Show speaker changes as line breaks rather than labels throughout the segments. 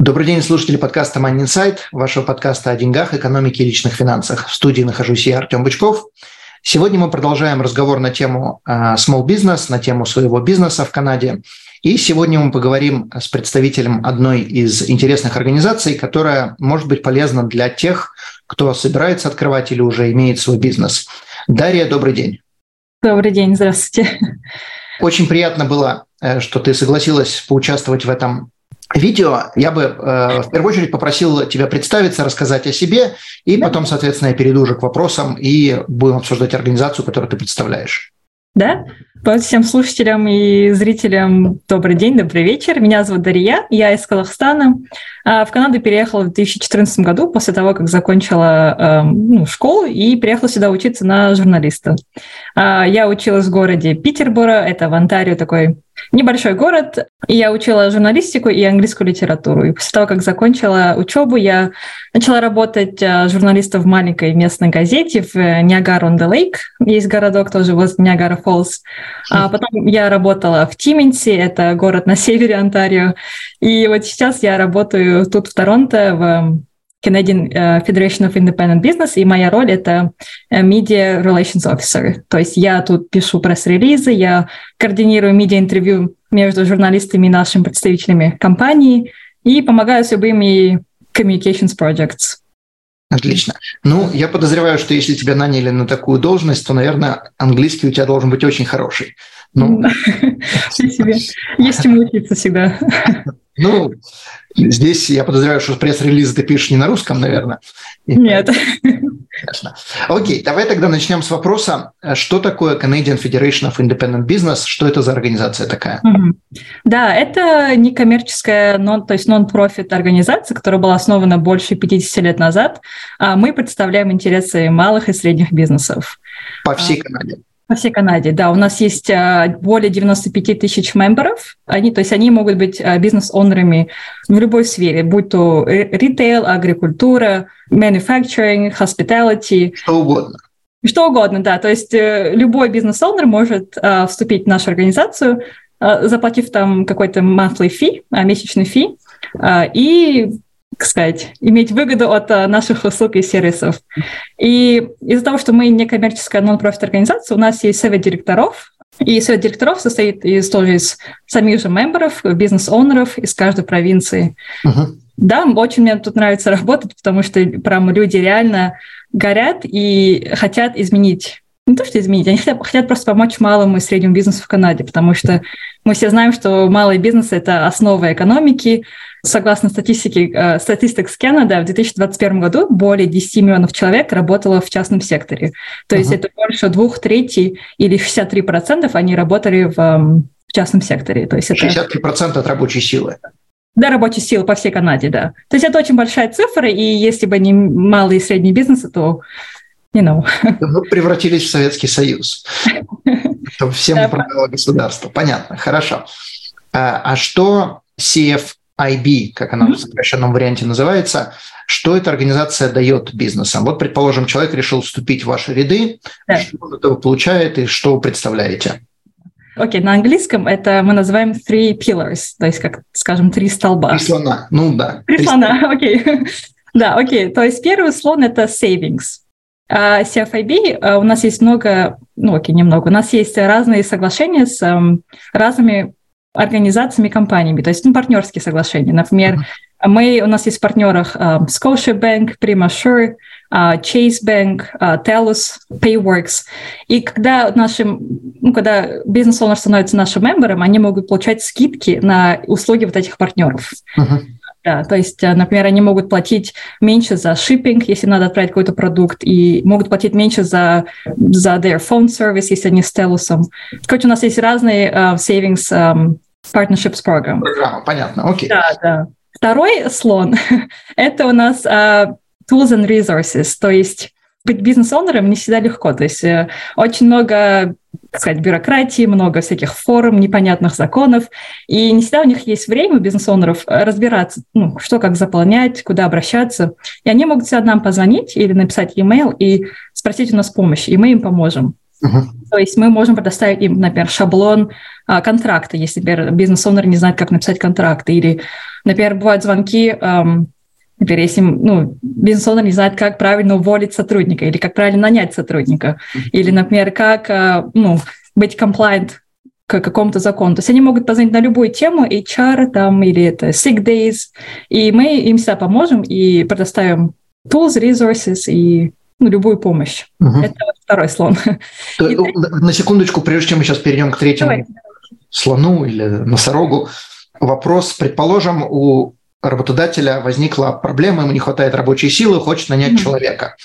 Добрый день, слушатели подкаста Money Insight, вашего подкаста о деньгах, экономике и личных финансах. В студии нахожусь я, Артем Бычков. Сегодня мы продолжаем разговор на тему а, small business, на тему своего бизнеса в Канаде. И сегодня мы поговорим с представителем одной из интересных организаций, которая может быть полезна для тех, кто собирается открывать или уже имеет свой бизнес. Дарья, добрый день.
Добрый день, здравствуйте.
Очень приятно было, э, что ты согласилась поучаствовать в этом видео, я бы э, в первую очередь попросил тебя представиться, рассказать о себе, и да. потом, соответственно, я перейду уже к вопросам и будем обсуждать организацию, которую ты представляешь.
Да? Вот всем слушателям и зрителям добрый день, добрый вечер. Меня зовут Дарья, я из Казахстана. А, в Канаду переехала в 2014 году после того, как закончила эм, ну, школу и приехала сюда учиться на журналиста. А, я училась в городе Питербора, это в Онтарио такой небольшой город, и я учила журналистику и английскую литературу. И после того, как закончила учебу, я начала работать а, журналистом в маленькой местной газете в Niagara-on-the-Lake. Есть городок тоже возле Ниагара-Фоллс. А потом я работала в Тимминсе, это город на севере Онтарио. И вот сейчас я работаю тут в Торонто, в Canadian э, Federation of Independent Business, и моя роль — это э, Media Relations Officer. То есть я тут пишу пресс-релизы, я координирую медиа-интервью между журналистами и нашими представителями компании и помогаю с любыми communications projects.
Отлично. Ну, я подозреваю, что если тебя наняли на такую должность, то, наверное, английский у тебя должен быть очень хороший.
Ну, Есть чему учиться всегда.
Ну, здесь я подозреваю, что пресс-релизы ты пишешь не на русском, наверное.
Нет.
Конечно. Окей, давай тогда начнем с вопроса, что такое Canadian Federation of Independent Business, что это за организация такая?
Да, это некоммерческая, non, то есть нон-профит организация, которая была основана больше 50 лет назад. А мы представляем интересы малых и средних бизнесов.
По всей а, Канаде?
По всей Канаде, да. У нас есть а, более 95 тысяч мемберов. Они, то есть они могут быть а, бизнес-онерами в любой сфере, будь то ритейл, агрикультура, manufacturing, hospitality.
Что угодно.
Что угодно, да. То есть э, любой бизнес-онер может вступить в нашу организацию, заплатив там какой-то monthly fee, месячный фи, и так сказать, иметь выгоду от uh, наших услуг и сервисов. И из-за того, что мы не коммерческая нон-профит организация, у нас есть совет директоров, и совет директоров состоит из тоже из самих же мемберов, бизнес-оунеров из каждой провинции. Uh-huh. Да, очень мне тут нравится работать, потому что прям люди реально горят и хотят изменить не то, что изменить, они хотят, хотят просто помочь малому и среднему бизнесу в Канаде, потому что мы все знаем, что малый бизнес – это основа экономики, Согласно статистике, э, с Канады, в 2021 году более 10 миллионов человек работало в частном секторе. То uh-huh. есть это больше двух третей или 63 процентов они работали в, в частном секторе. То есть
63 процента от рабочей силы.
Да, рабочей силы по всей Канаде, да. То есть это очень большая цифра, и если бы не малый и средний бизнес, то you know.
Мы превратились в Советский Союз. Чтобы всем управляло государство. Понятно, хорошо. А, а что CF IB, как она в сокращенном варианте называется, что эта организация дает бизнесам? Вот, предположим, человек решил вступить в ваши ряды, да. что он этого получает и что вы представляете?
Окей, okay, на английском это мы называем three pillars, то есть, как, скажем, три столба.
Три слона, ну да.
Три, три слона, окей. Okay. да, окей, okay. то есть первый слон – это savings. Uh, CFIB, uh, у нас есть много, ну окей, немного, у нас есть разные соглашения с um, разными организациями, компаниями, то есть ну, партнерские соглашения. Например, uh-huh. мы, у нас есть в партнерах uh, Scotiabank, Primasure, uh, Chase Bank, uh, Telus, Payworks. И когда наши, ну, когда бизнес-оунер становится нашим мембером, они могут получать скидки на услуги вот этих партнеров. Uh-huh. Да, то есть, э, например, они могут платить меньше за шиппинг, если надо отправить какой-то продукт, и могут платить меньше за, за their phone service, если они с Теlusом. Короче, у нас есть разные uh, savings um, partnerships program.
Программа, понятно, окей.
Да, да. Второй слон — это у нас uh, tools and resources, то есть быть бизнес-оунером не всегда легко. То есть э, очень много, так сказать, бюрократии, много всяких форм, непонятных законов. И не всегда у них есть время, у бизнес-оунеров, разбираться, ну, что как заполнять, куда обращаться. И они могут всегда нам позвонить или написать e-mail и спросить у нас помощи, и мы им поможем. Uh-huh. То есть мы можем предоставить им, например, шаблон а, контракта, если, например, бизнес-оунер не знает, как написать контракт. Или, например, бывают звонки, эм, Например, если ну, бизнес-оунер не знает, как правильно уволить сотрудника или как правильно нанять сотрудника, или, например, как э, ну, быть compliant к какому-то закону. То есть они могут позвонить на любую тему, HR там, или это sick days, и мы им всегда поможем и предоставим tools, resources и ну, любую помощь. Угу. Это вот второй слон.
То, и, на секундочку, прежде чем мы сейчас перейдем к третьему Давай. слону или носорогу, вопрос, предположим, у работодателя возникла проблема, ему не хватает рабочей силы, хочет нанять mm-hmm. человека.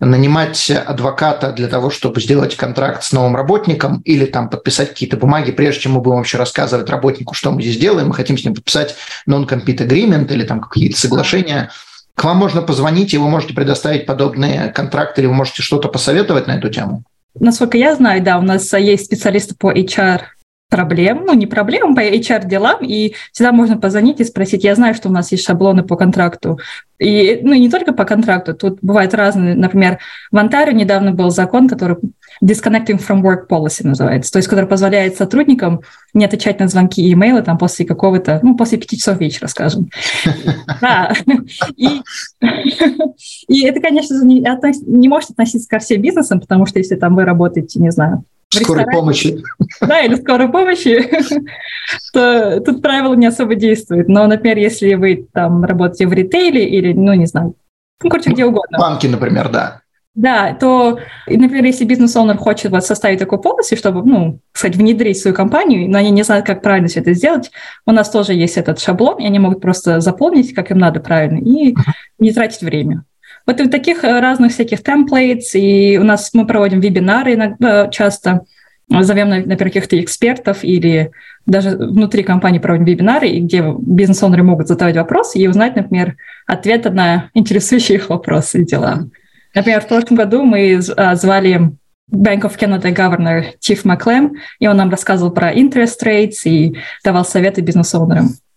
Нанимать адвоката для того, чтобы сделать контракт с новым работником или там подписать какие-то бумаги, прежде чем мы будем вообще рассказывать работнику, что мы здесь делаем, мы хотим с ним подписать non-compete agreement или там какие-то соглашения. К вам можно позвонить, и вы можете предоставить подобные контракты, или вы можете что-то посоветовать на эту тему?
Насколько я знаю, да, у нас есть специалисты по HR проблем, ну не проблем, по HR-делам, и всегда можно позвонить и спросить, я знаю, что у нас есть шаблоны по контракту, и, ну, и не только по контракту, тут бывают разные, например, в Онтарио недавно был закон, который Disconnecting from Work Policy называется, то есть который позволяет сотрудникам не отвечать на звонки и имейлы там после какого-то, ну, после пяти часов вечера, скажем. Да. И, это, конечно, не, не может относиться ко всем бизнесам, потому что если там вы работаете, не знаю,
скорой помощи.
Да, или скорой помощи, то тут правило не особо действует. Но, например, если вы там работаете в ритейле или, ну, не знаю, ну, короче, где угодно.
Банки, например, да.
Да, то, например, если бизнес-оунер хочет вот составить такую полосы, чтобы, ну, сказать, внедрить свою компанию, но они не знают, как правильно все это сделать, у нас тоже есть этот шаблон, и они могут просто заполнить, как им надо правильно, и не тратить время. Вот и таких э, разных всяких темплейтс, и у нас мы проводим вебинары иногда часто, зовем, например, каких-то экспертов или даже внутри компании проводим вебинары, где бизнес-оунеры могут задавать вопросы и узнать, например, ответы на интересующие их вопросы и дела. Например, в прошлом году мы а, звали Bank of Canada Governor Чиф Маклем, и он нам рассказывал про interest rates и давал советы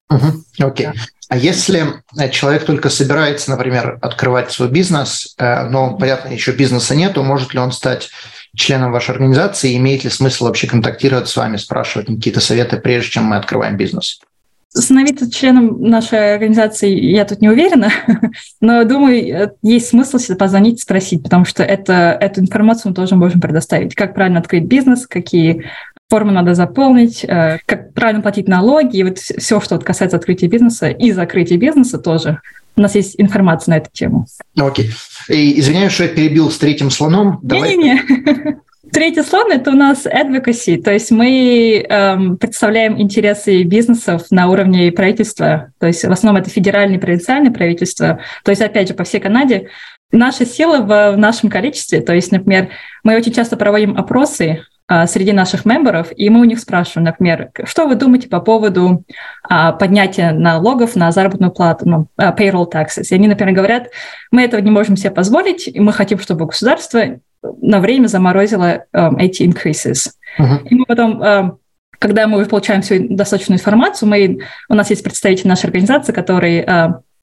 бизнес-оунерам.
Окей. А если э, человек только собирается, например, открывать свой бизнес, э, но, понятно, еще бизнеса нету, может ли он стать членом вашей организации, имеет ли смысл вообще контактировать с вами, спрашивать какие-то советы, прежде чем мы открываем бизнес?
Становиться членом нашей организации я тут не уверена, но думаю, э, есть смысл сюда позвонить, спросить, потому что это, эту информацию мы тоже можем предоставить. Как правильно открыть бизнес, какие форму надо заполнить, э, как правильно платить налоги, и вот все, что касается открытия бизнеса и закрытия бизнеса тоже. У нас есть информация на эту тему.
Окей. И извиняюсь, что я перебил с третьим слоном.
Не-не-не. Третий слон – это у нас advocacy, то есть мы эм, представляем интересы бизнесов на уровне правительства, то есть в основном это федеральное и провинциальное правительство, то есть опять же по всей Канаде. Наша сила в, в нашем количестве, то есть, например, мы очень часто проводим опросы среди наших мемберов, и мы у них спрашиваем, например, что вы думаете по поводу а, поднятия налогов на заработную плату, ну, а, payroll taxes. И они, например, говорят, мы этого не можем себе позволить, и мы хотим, чтобы государство на время заморозило um, эти increases. Uh-huh. И мы потом um, когда мы получаем всю достаточную информацию, мы, у нас есть представитель нашей организации, который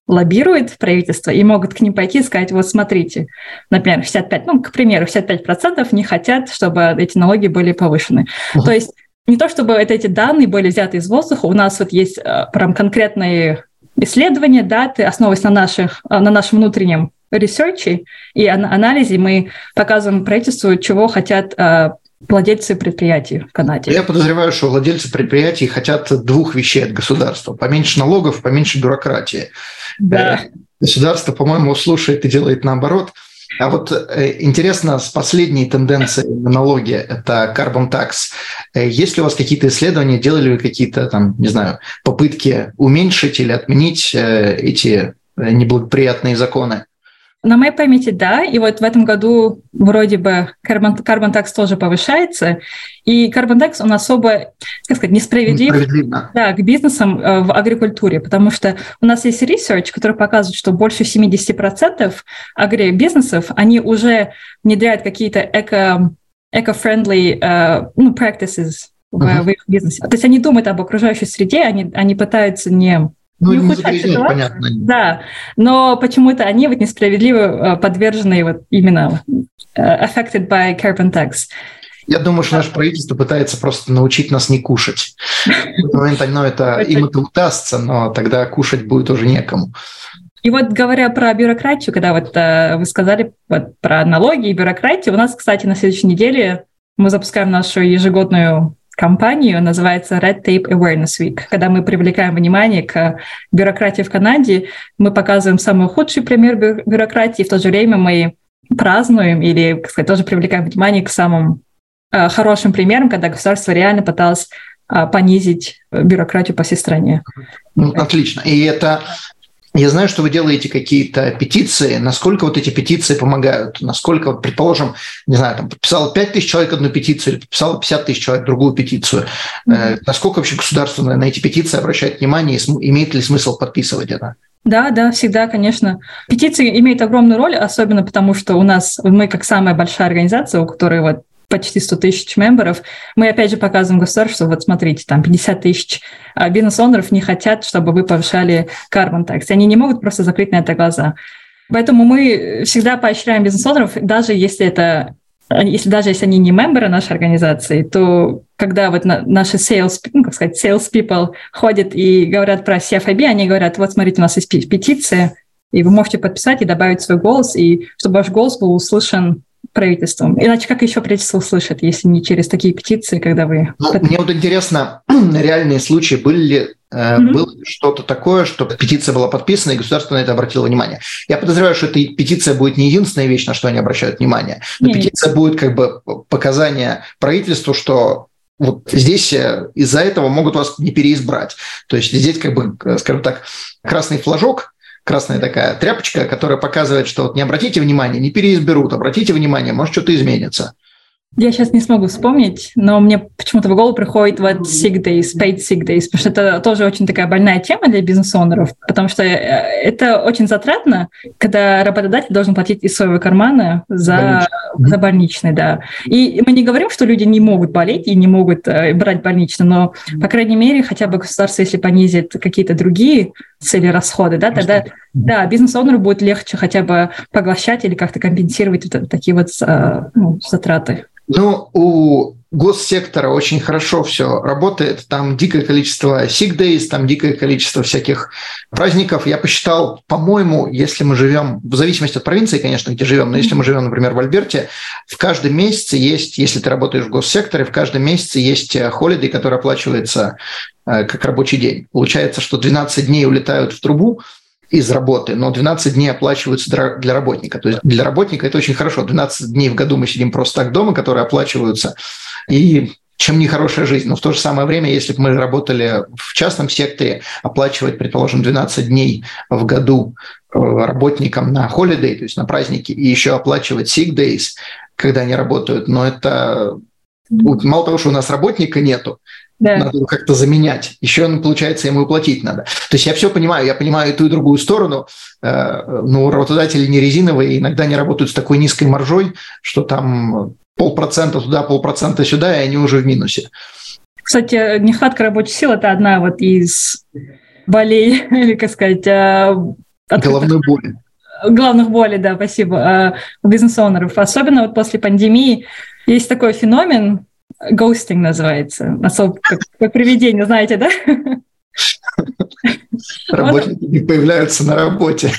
лоббирует правительство и могут к ним пойти и сказать, вот смотрите, например, 65, ну, к примеру, 65% не хотят, чтобы эти налоги были повышены. Uh-huh. То есть не то, чтобы это, эти данные были взяты из воздуха, у нас вот есть э, прям конкретные исследования, даты, основываясь на, наших, э, на нашем внутреннем research е и анализе, мы показываем правительству, чего хотят э, владельцы предприятий в Канаде.
Я подозреваю, что владельцы предприятий хотят двух вещей от государства. Поменьше налогов, поменьше бюрократии.
Да.
Э, государство, по-моему, слушает и делает наоборот. А вот э, интересно, с последней тенденцией на налоги, это carbon tax, э, есть ли у вас какие-то исследования, делали вы какие-то, там, не знаю, попытки уменьшить или отменить эти неблагоприятные законы?
На моей памяти, да. И вот в этом году вроде бы Carbon, Carbon Tax тоже повышается. И Carbon Tax, он особо, как сказать, несправедлив да, к бизнесам э, в агрикультуре, потому что у нас есть research, который показывает, что больше 70% агрибизнесов, они уже внедряют какие-то эко, eco-friendly uh, ну, practices в, uh-huh. в их бизнесе. То есть они думают об окружающей среде, они, они пытаются не
ну, не, не понятно.
Да, но почему-то они вот несправедливо э, подвержены вот именно э, affected by carbon tax.
Я думаю, что наше правительство пытается просто научить нас не кушать. Но это, им это удастся, но тогда кушать будет уже некому.
И вот говоря про бюрократию, когда вот э, вы сказали вот, про налоги и бюрократию, у нас, кстати, на следующей неделе мы запускаем нашу ежегодную кампанию, называется Red Tape Awareness Week. Когда мы привлекаем внимание к бюрократии в Канаде, мы показываем самый худший пример бю- бюрократии, в то же время мы празднуем или, как сказать, тоже привлекаем внимание к самым э, хорошим примерам, когда государство реально пыталось э, понизить бюрократию по всей стране.
Ну, отлично. И это я знаю, что вы делаете какие-то петиции. Насколько вот эти петиции помогают? Насколько, предположим, не знаю, там подписало 5 тысяч человек одну петицию или подписало 50 тысяч человек другую петицию. Mm-hmm. Насколько вообще государство на эти петиции обращает внимание? Имеет ли смысл подписывать это?
Да, да, всегда, конечно. Петиции имеют огромную роль, особенно потому, что у нас, мы как самая большая организация, у которой вот почти 100 тысяч мемберов. Мы опять же показываем государству, вот смотрите, там 50 тысяч а бизнес-онеров не хотят, чтобы вы повышали carbon tax. Они не могут просто закрыть на это глаза. Поэтому мы всегда поощряем бизнес-онеров, даже если это если даже если они не мемберы нашей организации, то когда вот наши sales, ну, как сказать, sales people ходят и говорят про CFIB, они говорят, вот смотрите, у нас есть петиция, и вы можете подписать и добавить свой голос, и чтобы ваш голос был услышан правительством. Иначе как еще правительство услышит, если не через такие петиции, когда вы...
Ну, мне вот интересно, реальные случаи были ли mm-hmm. было что-то такое, что петиция была подписана, и государство на это обратило внимание. Я подозреваю, что эта петиция будет не единственная вещь, на что они обращают внимание, но Нет. петиция будет как бы показание правительству, что вот здесь э, из-за этого могут вас не переизбрать. То есть здесь, как бы, э, скажем так, красный флажок, красная такая тряпочка, которая показывает, что вот не обратите внимания, не переизберут, обратите внимание, может что-то изменится.
Я сейчас не смогу вспомнить, но мне почему-то в голову приходит вот sick days, paid sick days, потому что это тоже очень такая больная тема для бизнес-онеров, потому что э, это очень затратно, когда работодатель должен платить из своего кармана за больничный, за больничный да. И мы не говорим, что люди не могут болеть и не могут э, брать больничный, но, по крайней мере, хотя бы государство, если понизит какие-то другие цели расходы, да, тогда да, бизнес-онеру будет легче хотя бы поглощать или как-то компенсировать вот такие вот э, ну, затраты.
Ну, у госсектора очень хорошо все работает. Там дикое количество sick days, там дикое количество всяких праздников. Я посчитал, по-моему, если мы живем, в зависимости от провинции, конечно, где живем, но если мы живем, например, в Альберте, в каждом месяце есть, если ты работаешь в госсекторе, в каждом месяце есть холидей, который оплачивается э, как рабочий день. Получается, что 12 дней улетают в трубу, из работы, но 12 дней оплачиваются для работника. То есть для работника это очень хорошо. 12 дней в году мы сидим просто так дома, которые оплачиваются. И чем не хорошая жизнь. Но в то же самое время, если бы мы работали в частном секторе, оплачивать, предположим, 12 дней в году э, работникам на holiday, то есть на праздники, и еще оплачивать sick days, когда они работают, но это мало того, что у нас работника нету, да. Надо его как-то заменять. Еще, получается, ему платить надо. То есть я все понимаю, я понимаю и ту, и другую сторону, э, но работодатели не резиновые, иногда не работают с такой низкой маржой, что там полпроцента туда, полпроцента сюда, и они уже в минусе.
Кстати, нехватка рабочей силы – это одна вот из болей, или, как сказать, э,
головной боли.
Главных болей, да, спасибо, э, у бизнес-оунеров. Особенно вот после пандемии есть такой феномен, Ghosting называется. Особо как, как привидение, знаете, да?
Работники не появляются на работе.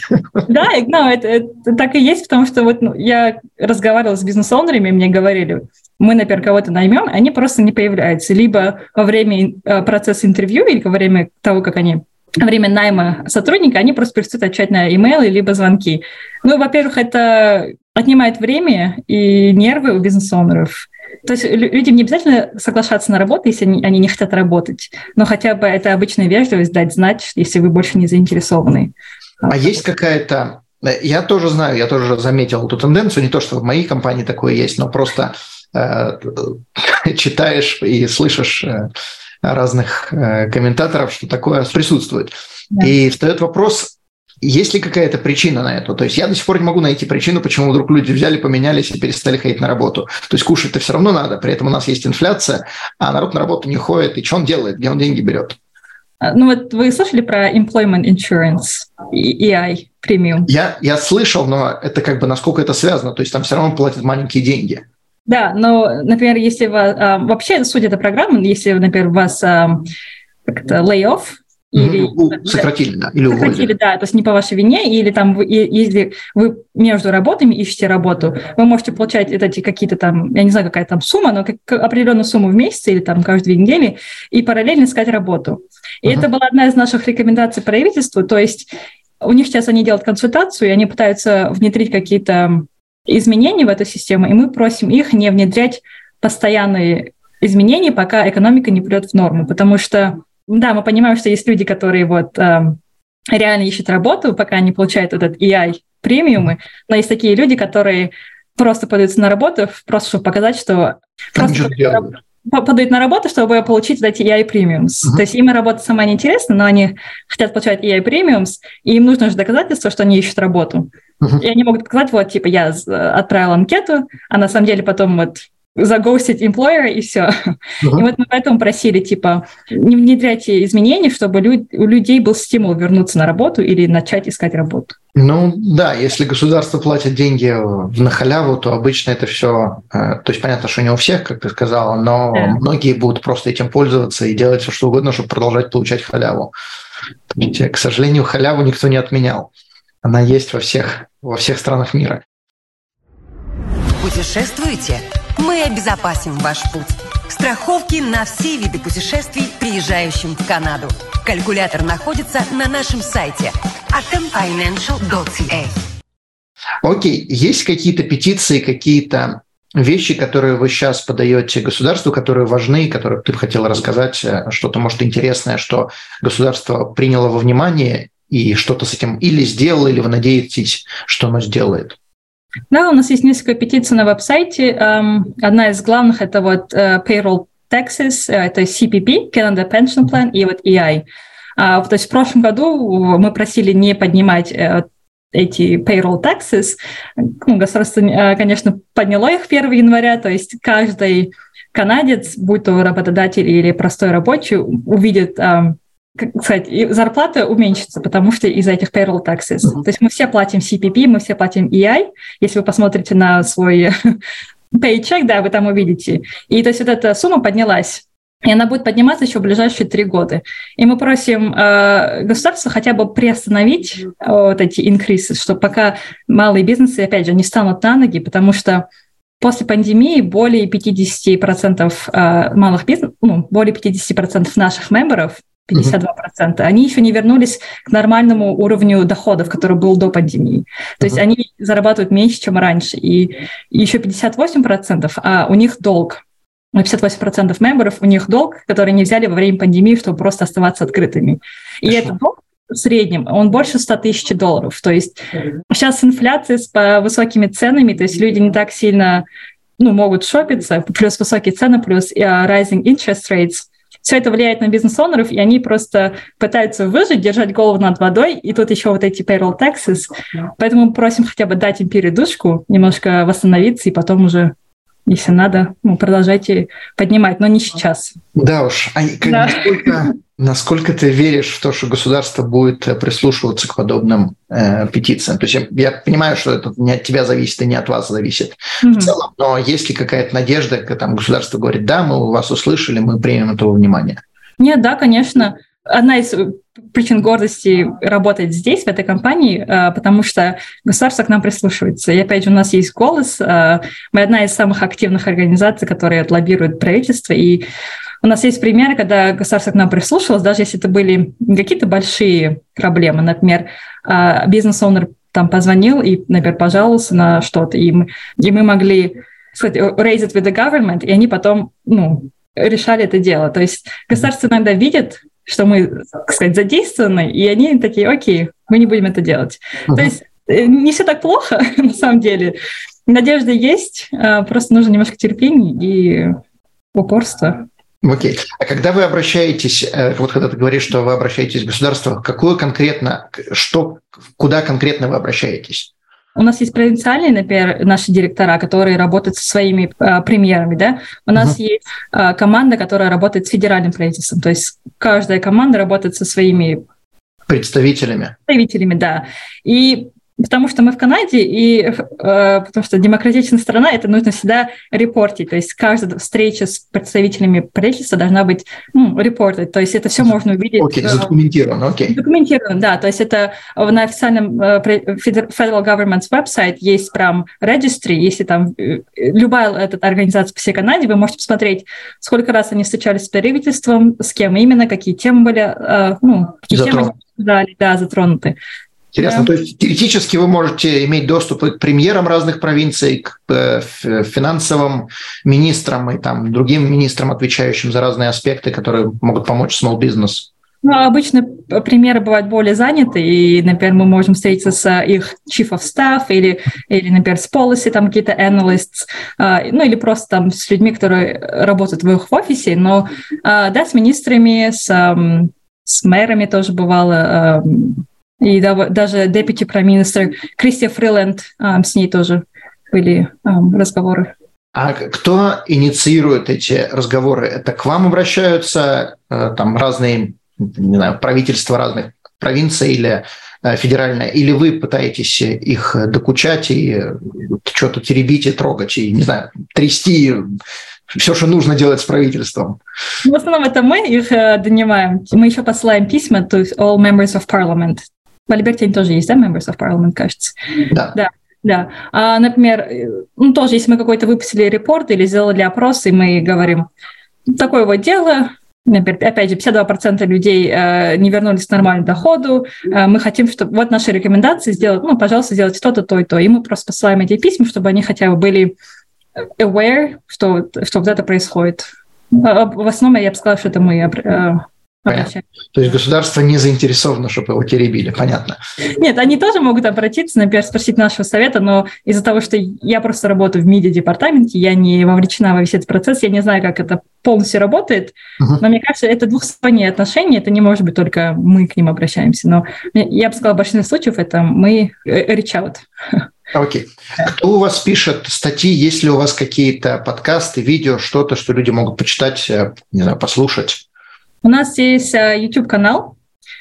Да, no, это, это так и есть, потому что вот ну, я разговаривала с бизнес-оунерами, мне говорили, мы, например, кого-то наймем, они просто не появляются. Либо во время э, процесса интервью, или во время того, как они во время найма сотрудника, они просто перестают отвечать на имейлы либо звонки. Ну, во-первых, это отнимает время и нервы у бизнес-оунеров. То есть людям не обязательно соглашаться на работу, если они, они не хотят работать, но хотя бы это обычная вежливость дать знать, если вы больше не заинтересованы.
А есть какая-то Я тоже знаю, я тоже заметил эту тенденцию, не то, что в моей компании такое есть, но просто э, читаешь и слышишь э, разных э, комментаторов, что такое присутствует. Да. И встает вопрос, есть ли какая-то причина на это? То есть я до сих пор не могу найти причину, почему вдруг люди взяли, поменялись и перестали ходить на работу. То есть кушать-то все равно надо, при этом у нас есть инфляция, а народ на работу не ходит, и что он делает, где он деньги берет?
А, ну вот вы слышали про Employment Insurance, EI, премиум?
Я, я слышал, но это как бы насколько это связано, то есть там все равно платят маленькие деньги.
Да, но, например, если вы, а, вообще суть этой программы, если, например, у вас а, как-то lay-off,
или, ну, сократили, да, или
сократили, уволили. да, то есть не по вашей вине, или там, вы, если вы между работами ищете работу, вы можете получать эти какие-то там, я не знаю, какая там сумма, но как, определенную сумму в месяц или там каждые две недели, и параллельно искать работу. И uh-huh. это была одна из наших рекомендаций правительству, то есть у них сейчас они делают консультацию, и они пытаются внедрить какие-то изменения в эту систему, и мы просим их не внедрять постоянные изменения, пока экономика не придет в норму, потому что да, мы понимаем, что есть люди, которые вот э, реально ищут работу, пока не получают этот EI премиумы, но есть такие люди, которые просто подаются на работу, просто чтобы показать, что просто подают на работу, чтобы получить эти EI премиумс. Uh-huh. То есть им работа сама неинтересна, но они хотят получать EI премиумс, и им нужно же доказательство, что они ищут работу. Uh-huh. И они могут показать, вот, типа, я отправил анкету, а на самом деле потом вот загостить employer и все. Uh-huh. И вот мы поэтому просили, типа, не внедряйте изменения, чтобы люд, у людей был стимул вернуться на работу или начать искать работу.
Ну да, если государство платит деньги на халяву, то обычно это все, э, то есть понятно, что не у всех, как ты сказала, но да. многие будут просто этим пользоваться и делать все, что угодно, чтобы продолжать получать халяву. Ведь, к сожалению, халяву никто не отменял. Она есть во всех, во всех странах мира.
Путешествуете? Мы обезопасим ваш путь. Страховки на все виды путешествий, приезжающим в Канаду. Калькулятор находится на нашем сайте atomfinancial.ca.
Окей, есть какие-то петиции, какие-то вещи, которые вы сейчас подаете государству, которые важны, которые ты бы хотела рассказать, э, что-то, может, интересное, что государство приняло во внимание и что-то с этим или сделало, или вы надеетесь, что оно сделает?
Да, у нас есть несколько петиций на веб-сайте. Одна из главных – это вот э, payroll taxes, э, это CPP, Canada Pension Plan, и вот EI. А, то есть в прошлом году мы просили не поднимать э, эти payroll taxes. Ну, государство, конечно, подняло их 1 января, то есть каждый канадец, будь то работодатель или простой рабочий, увидит как сказать, зарплата уменьшится, потому что из-за этих payroll taxes. Uh-huh. То есть мы все платим CPP, мы все платим EI. Если вы посмотрите на свой paycheck, да, вы там увидите. И то есть вот эта сумма поднялась. И она будет подниматься еще в ближайшие три года. И мы просим э, государство хотя бы приостановить э, вот эти инкрисы, чтобы пока малые бизнесы, опять же, не станут на ноги, потому что после пандемии более 50% э, малых бизнесов, ну, более 50% наших мемберов 52%, mm-hmm. они еще не вернулись к нормальному уровню доходов, который был до пандемии. То mm-hmm. есть они зарабатывают меньше, чем раньше. И еще 58%, а у них долг. 58% мемберов, у них долг, который они взяли во время пандемии, чтобы просто оставаться открытыми. И Хорошо. этот долг в среднем, он больше 100 тысяч долларов. То есть сейчас инфляция с высокими ценами, то есть люди не так сильно ну, могут шопиться, плюс высокие цены, плюс uh, rising interest rates – все это влияет на бизнес-онеров, и они просто пытаются выжить, держать голову над водой, и тут еще вот эти payroll taxes. Поэтому просим хотя бы дать им передышку, немножко восстановиться, и потом уже если надо, ну, продолжайте поднимать, но не сейчас.
Да уж. А как, да. Насколько, насколько ты веришь в то, что государство будет э, прислушиваться к подобным э, петициям? То есть я, я понимаю, что это не от тебя зависит и не от вас зависит mm-hmm. в целом, но есть ли какая-то надежда, когда там государство говорит, да, мы вас услышали, мы примем этого внимания?
Нет, да, конечно. Одна из причин гордости работать здесь, в этой компании, э, потому что государство к нам прислушивается. И опять же, у нас есть голос. Э, мы одна из самых активных организаций, которые лоббируют правительство. И у нас есть примеры, когда государство к нам прислушивалось, даже если это были какие-то большие проблемы. Например, э, бизнес-оунер там позвонил и, например, пожаловался на что-то, и мы, и мы могли сказать, raise it with the government, и они потом, ну, решали это дело. То есть государство иногда видит что мы, так сказать, задействованы, и они такие, окей, мы не будем это делать. Uh-huh. То есть не все так плохо, на самом деле. Надежда есть, просто нужно немножко терпения и упорства.
Окей. А когда вы обращаетесь, вот когда ты говоришь, что вы обращаетесь в государство, какое конкретно, что, куда конкретно вы обращаетесь?
У нас есть провинциальные, например, наши директора, которые работают со своими э, премьерами, да. У нас uh-huh. есть э, команда, которая работает с федеральным правительством. То есть каждая команда работает со своими
представителями.
Представителями, да. И Потому что мы в Канаде, и э, потому что демократичная страна, это нужно всегда репортить. То есть каждая встреча с представителями правительства должна быть ну, репортить. То есть это все можно увидеть.
Окей, okay, задокументировано, окей. Okay.
Задокументировано, да. То есть это на официальном э, Federal Government's website есть прям registry, если там э, любая эта организация по всей Канаде, вы можете посмотреть, сколько раз они встречались с правительством, с кем именно, какие темы были, э, ну, какие Затрон. темы да, затронуты.
Интересно. Да. То есть теоретически вы можете иметь доступ к премьерам разных провинций, к э, финансовым министрам и там, другим министрам, отвечающим за разные аспекты, которые могут помочь small business.
Ну, обычно премьеры бывают более заняты, и, например, мы можем встретиться с их chief of staff или, или например, с policy, там какие-то analysts, uh, ну, или просто там с людьми, которые работают в их офисе, но, uh, да, с министрами, с, с мэрами тоже бывало, и даже deputy prime minister Кристия Фриленд, с ней тоже были разговоры.
А кто инициирует эти разговоры? Это к вам обращаются э, там разные, не знаю, правительства разных провинций или э, федеральное, или вы пытаетесь их докучать и что-то теребить и трогать, и, не знаю, трясти все, что нужно делать с правительством.
В основном это мы их э, донимаем. Мы еще посылаем письма to all members of parliament, в Альберте тоже есть, да, members of parliament, кажется?
Да.
Да. Да. А, например, ну, тоже, если мы какой-то выпустили репорт или сделали опрос, и мы говорим, такое вот дело, например, опять же, 52% людей э, не вернулись к нормальному доходу, э, мы хотим, чтобы вот наши рекомендации сделать, ну, пожалуйста, сделать то-то, то и то. И мы просто посылаем эти письма, чтобы они хотя бы были aware, что, что вот это происходит. А, в основном я бы сказала, что это мы э,
Понятно. То есть государство не заинтересовано, чтобы его теребили, понятно.
Нет, они тоже могут обратиться, например, спросить нашего совета, но из-за того, что я просто работаю в медиа-департаменте, я не вовлечена во весь этот процесс, я не знаю, как это полностью работает, uh-huh. но мне кажется, это двухсторонние отношения, это не может быть только мы к ним обращаемся, но я бы сказала, в большинстве случаев это мы э, reach out.
Окей. Okay. Кто у вас пишет статьи, есть ли у вас какие-то подкасты, видео, что-то, что люди могут почитать, э, не знаю, послушать?
У нас есть э, YouTube-канал,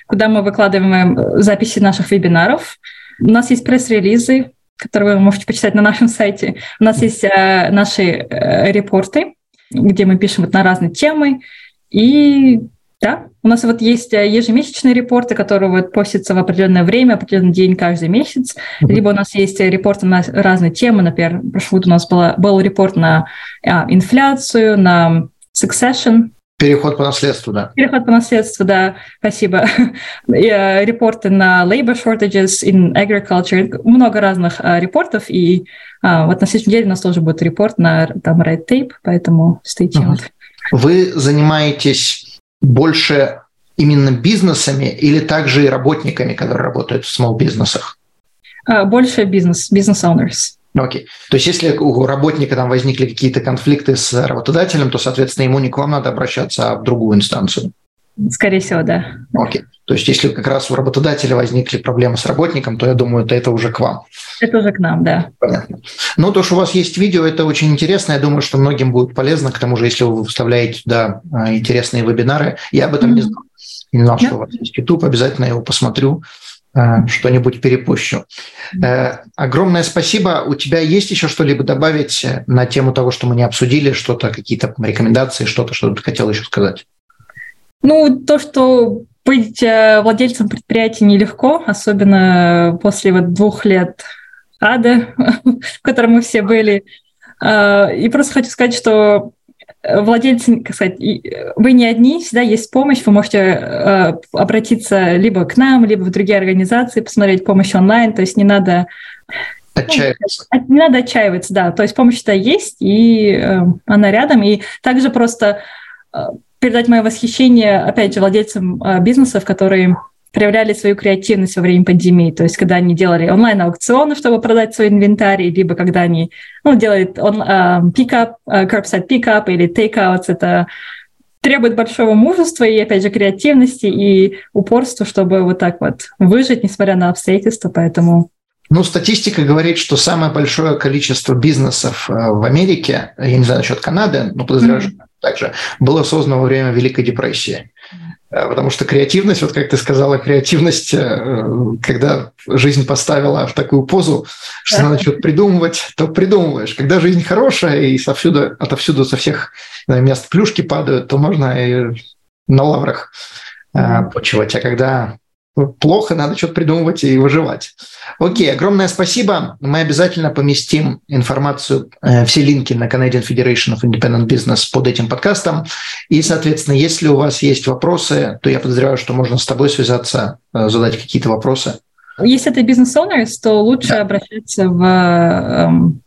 куда мы выкладываем э, записи наших вебинаров. У нас есть пресс-релизы, которые вы можете почитать на нашем сайте. У нас есть э, наши репорты, где мы пишем вот на разные темы. И да, у нас вот есть ежемесячные репорты, которые вот постятся в определенное время, определенный день каждый месяц. Mm-hmm. Либо у нас есть репорты на разные темы. Например, прошлый год у нас была, был репорт на а, инфляцию, на succession,
Переход по наследству, да.
Переход по наследству, да, спасибо. Э, репорты на labor shortages in agriculture, много разных а, репортов, и а, вот на следующей неделе у нас тоже будет репорт на там Red Tape, поэтому stay tuned.
Вы занимаетесь больше именно бизнесами или также и работниками, которые работают в small бизнесах?
А, больше бизнес, бизнес-owners.
Окей. То есть если у работника там возникли какие-то конфликты с работодателем, то, соответственно, ему не к вам надо обращаться, а в другую инстанцию.
Скорее всего, да.
Окей. То есть если как раз у работодателя возникли проблемы с работником, то я думаю, это, это уже к вам.
Это уже к нам, да.
Понятно. Ну, то, что у вас есть видео, это очень интересно. Я думаю, что многим будет полезно. К тому же, если вы вставляете туда а, интересные вебинары, я об этом mm-hmm. не знал. Не знал, yeah. что у вас есть YouTube, обязательно его посмотрю. Э, что-нибудь перепущу. Э, огромное спасибо. У тебя есть еще что-либо добавить на тему того, что мы не обсудили, что-то, какие-то рекомендации, что-то, что ты хотел еще сказать?
Ну, то, что быть э, владельцем предприятия нелегко, особенно после вот двух лет ада, в котором мы все были. И просто хочу сказать, что владельцы, как сказать, вы не одни, всегда есть помощь, вы можете э, обратиться либо к нам, либо в другие организации, посмотреть помощь онлайн, то есть не надо
Отчаиваться.
Не надо отчаиваться, да. То есть помощь-то есть, и э, она рядом. И также просто э, передать мое восхищение, опять же, владельцам э, бизнесов, которые проявляли свою креативность во время пандемии. То есть, когда они делали онлайн-аукционы, чтобы продать свой инвентарь, либо когда они ну, делают uh, pick-up, uh, curbside pick-up или take-outs, это требует большого мужества и, опять же, креативности и упорства, чтобы вот так вот выжить, несмотря на обстоятельства. Поэтому
ну, статистика говорит, что самое большое количество бизнесов э, в Америке, я не знаю насчет Канады, но подозреваю, mm-hmm. Также, было создано во время Великой депрессии. Э, потому что креативность, вот как ты сказала, креативность, э, когда жизнь поставила в такую позу, что надо что-то придумывать, то придумываешь. Когда жизнь хорошая и совсюду, отовсюду со всех мест плюшки падают, то можно и на лаврах почивать. А когда плохо, надо что-то придумывать и выживать. Окей, огромное спасибо. Мы обязательно поместим информацию, э, все линки на Canadian Federation of Independent Business под этим подкастом. И, соответственно, если у вас есть вопросы, то я подозреваю, что можно с тобой связаться, э, задать какие-то вопросы.
Если это бизнес-оунерс, то лучше да. обращаться в... Эм,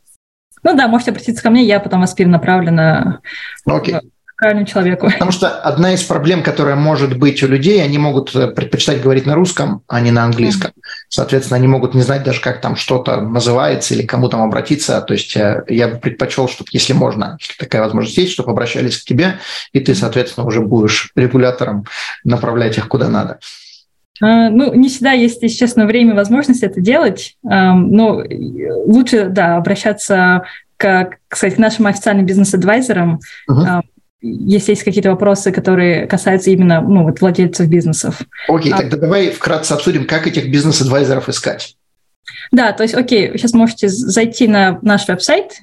ну да, можете обратиться ко мне, я потом вас перенаправлю на...
Окей.
Правильному человеку.
Потому что одна из проблем, которая может быть у людей, они могут э, предпочитать говорить на русском, а не на английском. Соответственно, они могут не знать даже, как там что-то называется или кому там обратиться. То есть э, я бы предпочел, чтобы, если можно, если такая возможность есть, чтобы обращались к тебе, и ты, соответственно, уже будешь регулятором направлять их куда надо.
А, ну, не всегда есть, если честно, время и возможность это делать. Но лучше, да, обращаться к, кстати, нашим официальным бизнес-адвайзерам, uh-huh если есть какие-то вопросы, которые касаются именно ну, вот владельцев бизнесов.
Окей, а, тогда давай вкратце обсудим, как этих бизнес-адвайзеров искать.
Да, то есть, окей, сейчас можете зайти на наш веб-сайт,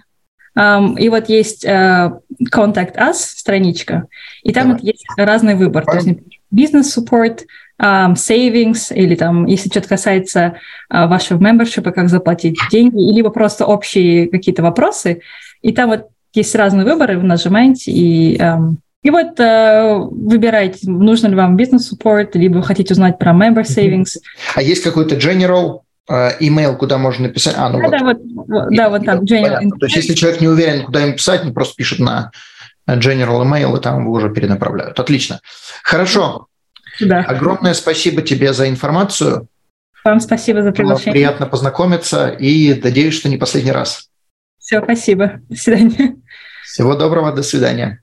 um, и вот есть uh, Contact Us страничка, и там вот есть разный выбор, то есть бизнес-суппорт, um, savings, или там, если что-то касается uh, вашего membership, как заплатить деньги, либо просто общие какие-то вопросы, и там вот есть разные выборы, вы нажимаете и эм, и вот э, выбираете, нужно ли вам бизнес-суппорт, либо вы хотите узнать про member savings.
А есть какой-то general э, email, куда можно написать? А, ну да, вот. Да, вот, да, вот там general. То есть если человек не уверен, куда им писать, он просто пишет на general email, и там его уже перенаправляют. Отлично. Хорошо. Да. Огромное спасибо тебе за информацию.
Вам спасибо за приглашение.
Было приятно познакомиться и надеюсь, что не последний раз.
Все, спасибо. До свидания.
Всего доброго, до свидания.